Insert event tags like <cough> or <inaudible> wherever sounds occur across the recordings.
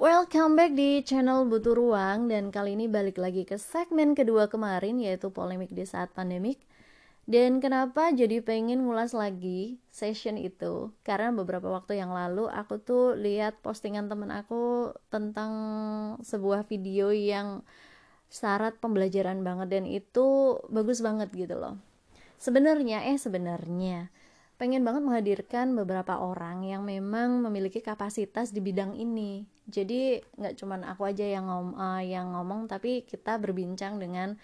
Welcome back di channel Butuh Ruang dan kali ini balik lagi ke segmen kedua kemarin yaitu polemik di saat pandemik. Dan kenapa jadi pengen ngulas lagi session itu? Karena beberapa waktu yang lalu aku tuh lihat postingan temen aku tentang sebuah video yang syarat pembelajaran banget dan itu bagus banget gitu loh. Sebenarnya eh sebenarnya pengen banget menghadirkan beberapa orang yang memang memiliki kapasitas di bidang ini. Jadi nggak cuman aku aja yang ngom uh, yang ngomong, tapi kita berbincang dengan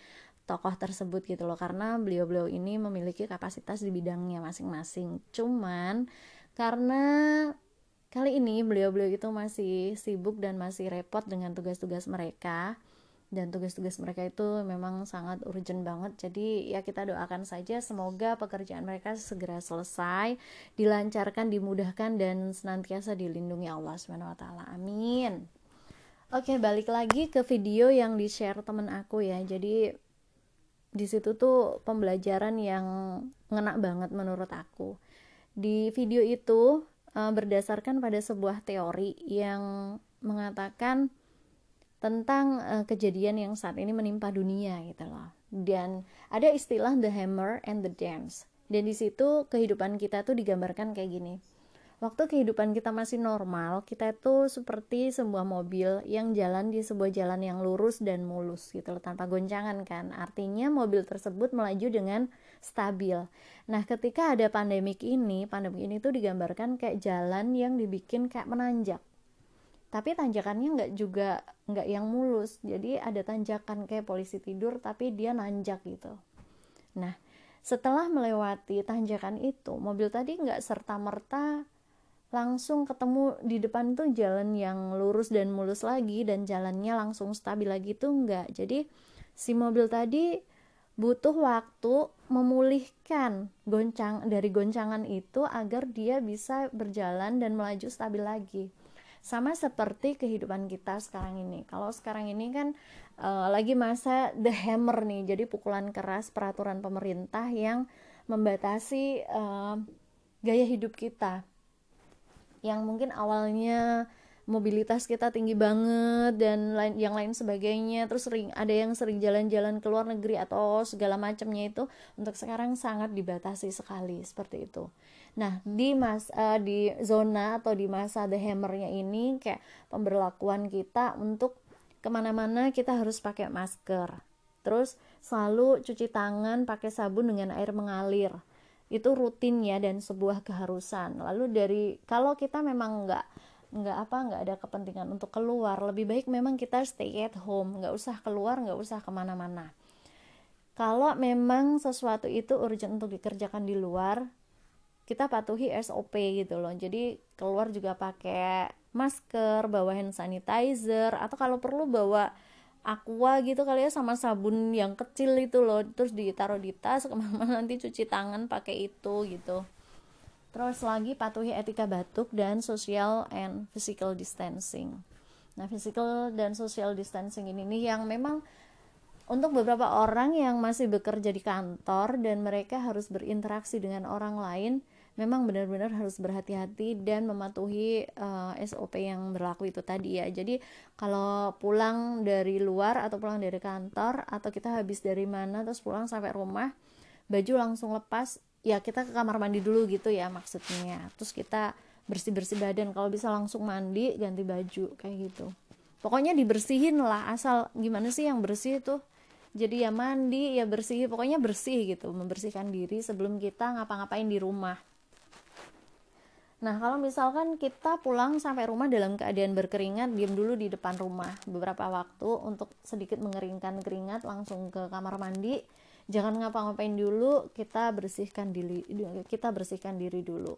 tokoh tersebut gitu loh, karena beliau-beliau ini memiliki kapasitas di bidangnya masing-masing. Cuman karena kali ini beliau-beliau itu masih sibuk dan masih repot dengan tugas-tugas mereka dan tugas-tugas mereka itu memang sangat urgent banget. Jadi ya kita doakan saja semoga pekerjaan mereka segera selesai dilancarkan dimudahkan dan senantiasa dilindungi Allah Subhanahu wa taala. Amin. Oke balik lagi ke video yang di share temen aku ya. Jadi di situ tuh pembelajaran yang ngena banget menurut aku. Di video itu eh, berdasarkan pada sebuah teori yang mengatakan tentang uh, kejadian yang saat ini menimpa dunia gitu loh. Dan ada istilah the hammer and the dance. Dan di situ kehidupan kita tuh digambarkan kayak gini. Waktu kehidupan kita masih normal, kita itu seperti sebuah mobil yang jalan di sebuah jalan yang lurus dan mulus gitu loh, tanpa goncangan kan. Artinya mobil tersebut melaju dengan stabil. Nah, ketika ada pandemik ini, pandemik ini tuh digambarkan kayak jalan yang dibikin kayak menanjak tapi tanjakannya nggak juga nggak yang mulus. Jadi ada tanjakan kayak polisi tidur tapi dia nanjak gitu. Nah setelah melewati tanjakan itu mobil tadi nggak serta merta langsung ketemu di depan tuh jalan yang lurus dan mulus lagi dan jalannya langsung stabil lagi tuh nggak. Jadi si mobil tadi butuh waktu memulihkan goncang dari goncangan itu agar dia bisa berjalan dan melaju stabil lagi sama seperti kehidupan kita sekarang ini. Kalau sekarang ini kan uh, lagi masa the hammer nih jadi pukulan keras peraturan pemerintah yang membatasi uh, gaya hidup kita. Yang mungkin awalnya mobilitas kita tinggi banget dan lain yang lain sebagainya. Terus sering ada yang sering jalan-jalan ke luar negeri atau segala macamnya itu untuk sekarang sangat dibatasi sekali seperti itu. Nah di mas uh, di zona atau di masa the hammernya ini kayak pemberlakuan kita untuk ke mana-mana kita harus pakai masker. Terus selalu cuci tangan pakai sabun dengan air mengalir. Itu rutin ya dan sebuah keharusan. Lalu dari kalau kita memang nggak nggak apa nggak ada kepentingan untuk keluar. Lebih baik memang kita stay at home. Nggak usah keluar nggak usah ke mana-mana. Kalau memang sesuatu itu urgent untuk dikerjakan di luar kita patuhi SOP gitu loh. Jadi keluar juga pakai masker bawa hand sanitizer atau kalau perlu bawa aqua gitu kali ya sama sabun yang kecil itu loh. Terus ditaruh di tas <laughs> ke mana-mana nanti cuci tangan pakai itu gitu Terus lagi patuhi etika batuk dan social and physical distancing. Nah, physical dan social distancing ini nih yang memang untuk beberapa orang yang masih bekerja di kantor dan mereka harus berinteraksi dengan orang lain, memang benar-benar harus berhati-hati dan mematuhi uh, eh, SOP yang berlaku itu tadi ya. Jadi kalau pulang dari luar atau pulang dari kantor atau kita habis dari mana terus pulang sampai rumah, baju langsung lepas ya kita ke kamar mandi dulu gitu ya maksudnya. Terus kita bersih bersih badan. Kalau bisa langsung mandi ganti baju kayak gitu. Pokoknya dibersihin lah asal gimana sih yang bersih itu? Jadi ya mandi ya bersih pokoknya bersih gitu membersihkan diri sebelum kita ngapa-ngapain di rumah. Nah, kalau misalkan kita pulang sampai rumah dalam keadaan berkeringat, diam dulu di depan rumah beberapa waktu untuk sedikit mengeringkan keringat, langsung ke kamar mandi, jangan ngapa-ngapain dulu kita bersihkan diri kita bersihkan diri dulu.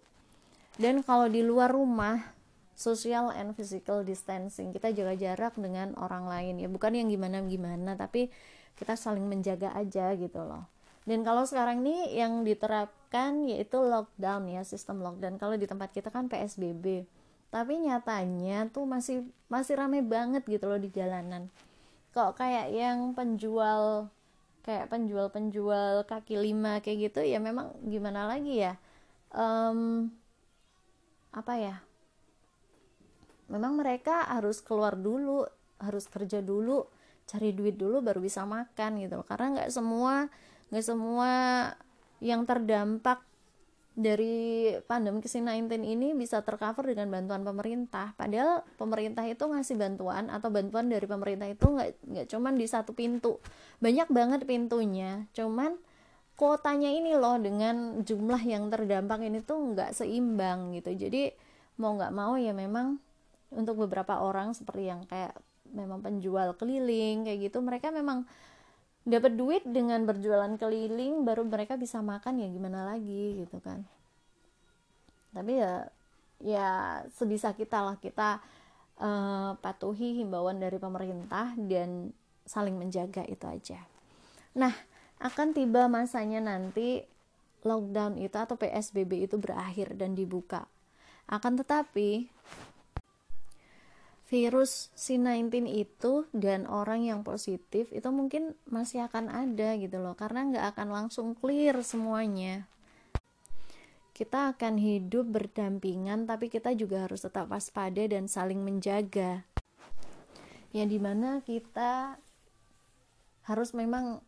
Dan kalau di luar rumah social and physical distancing kita jaga jarak dengan orang lain ya. Bukan yang gimana gimana tapi kita saling menjaga aja gitu loh. Dan kalau sekarang ini yang diterapkan yaitu lockdown ya sistem lockdown. Kalau di tempat kita kan psbb tapi nyatanya tuh masih masih rame banget gitu loh di jalanan. Kok kayak yang penjual kayak penjual-penjual kaki lima kayak gitu ya memang gimana lagi ya? Um, apa ya? Memang mereka harus keluar dulu harus kerja dulu cari duit dulu baru bisa makan gitu. Karena nggak semua nggak semua yang terdampak dari pandemi COVID-19 ini bisa tercover dengan bantuan pemerintah. Padahal pemerintah itu ngasih bantuan atau bantuan dari pemerintah itu nggak nggak cuman di satu pintu, banyak banget pintunya. Cuman kuotanya ini loh dengan jumlah yang terdampak ini tuh nggak seimbang gitu. Jadi mau nggak mau ya memang untuk beberapa orang seperti yang kayak memang penjual keliling kayak gitu mereka memang dapat duit dengan berjualan keliling baru mereka bisa makan ya gimana lagi gitu kan. Tapi ya ya sebisa kita lah kita uh, patuhi himbauan dari pemerintah dan saling menjaga itu aja. Nah akan tiba masanya nanti lockdown itu atau PSBB itu berakhir dan dibuka. Akan tetapi virus C19 itu dan orang yang positif itu mungkin masih akan ada gitu loh karena nggak akan langsung clear semuanya. Kita akan hidup berdampingan tapi kita juga harus tetap waspada dan saling menjaga. Yang di mana kita harus memang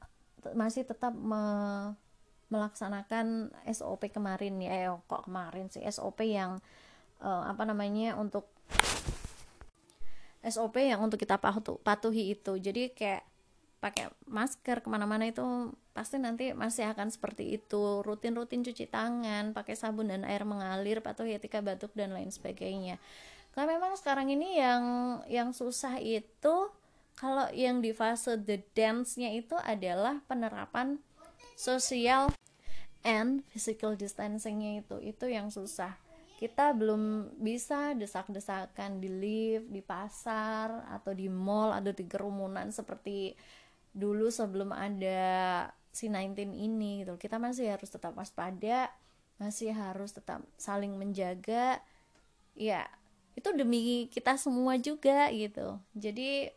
masih tetap me melaksanakan SOP kemarin ya eh, kok kemarin sih SOP yang uh, apa namanya untuk SOP yang untuk kita patuhi itu. Jadi kayak pakai masker ke mana-mana itu pasti nanti masih akan seperti itu. Rutin-rutin cuci tangan pakai sabun dan air mengalir patuhi etika batuk dan lain sebagainya. Karena memang sekarang ini yang yang susah itu kalau yang di fase the dance-nya itu adalah penerapan sosial and physical distancing-nya itu. Itu yang susah kita belum bisa desak-desakan di lift, di pasar, atau di mall, atau di kerumunan seperti dulu sebelum ada si 19 ini gitu. Kita masih harus tetap waspada, masih harus tetap saling menjaga. Ya, itu demi kita semua juga gitu. Jadi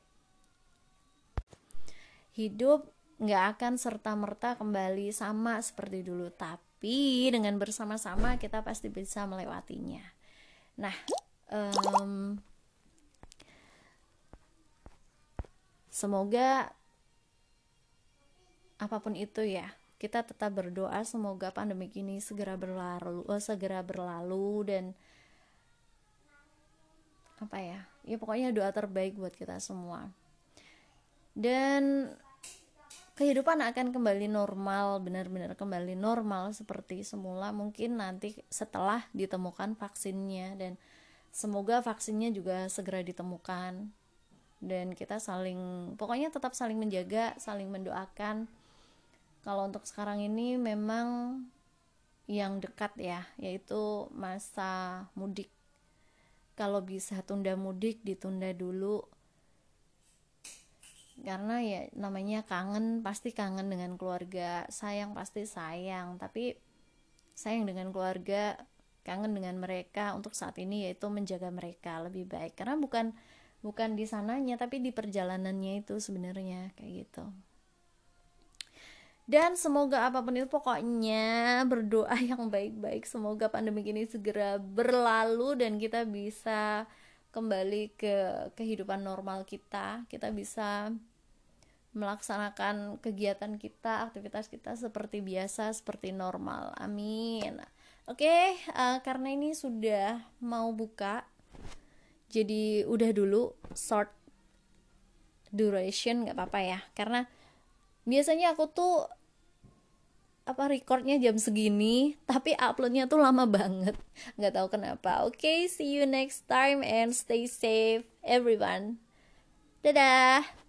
hidup nggak akan serta merta kembali sama seperti dulu, tapi tapi dengan bersama-sama kita pasti bisa melewatinya. Nah um, semoga apa pun itu ya kita tetap berdoa semoga pandemi ini segera berlalu oh, segera berlalu dan apa ya? Ya pokoknya doa terbaik buat kita semua. Dan kehidupan akan kembali normal, benar-benar kembali normal seperti semula mungkin nanti setelah ditemukan vaksinnya dan semoga vaksinnya juga segera ditemukan dan kita saling pokoknya tetap saling menjaga, saling mendoakan. Kalau untuk sekarang ini memang yang dekat ya, yaitu masa mudik. Kalau bisa tunda mudik ditunda dulu karena ya namanya kangen pasti kangen dengan keluarga. Sayang pasti sayang tapi sayang dengan keluarga kangen dengan mereka. Untuk saat ini yaitu menjaga mereka lebih baik. Karena bukan bukan di sananya tapi di perjalanannya itu sebenarnya kayak gitu. Dan semoga apa pun itu pokoknya berdoa <laughs> yang baik-baik. Semoga pandemi ini segera berlalu dan kita bisa kembali ke kehidupan normal kita kita bisa melaksanakan kegiatan kita aktivitas kita seperti biasa seperti normal. Amin. Oke okay, uh, eh, karena ini sudah mau buka jadi udah dulu short duration nggak apa-apa ya. Karena biasanya aku tuh apa recordnya jam segini tapi uploadnya tuh lama banget. Nggak tahu kenapa. Oke okay, see you next time and stay safe everyone. Dadah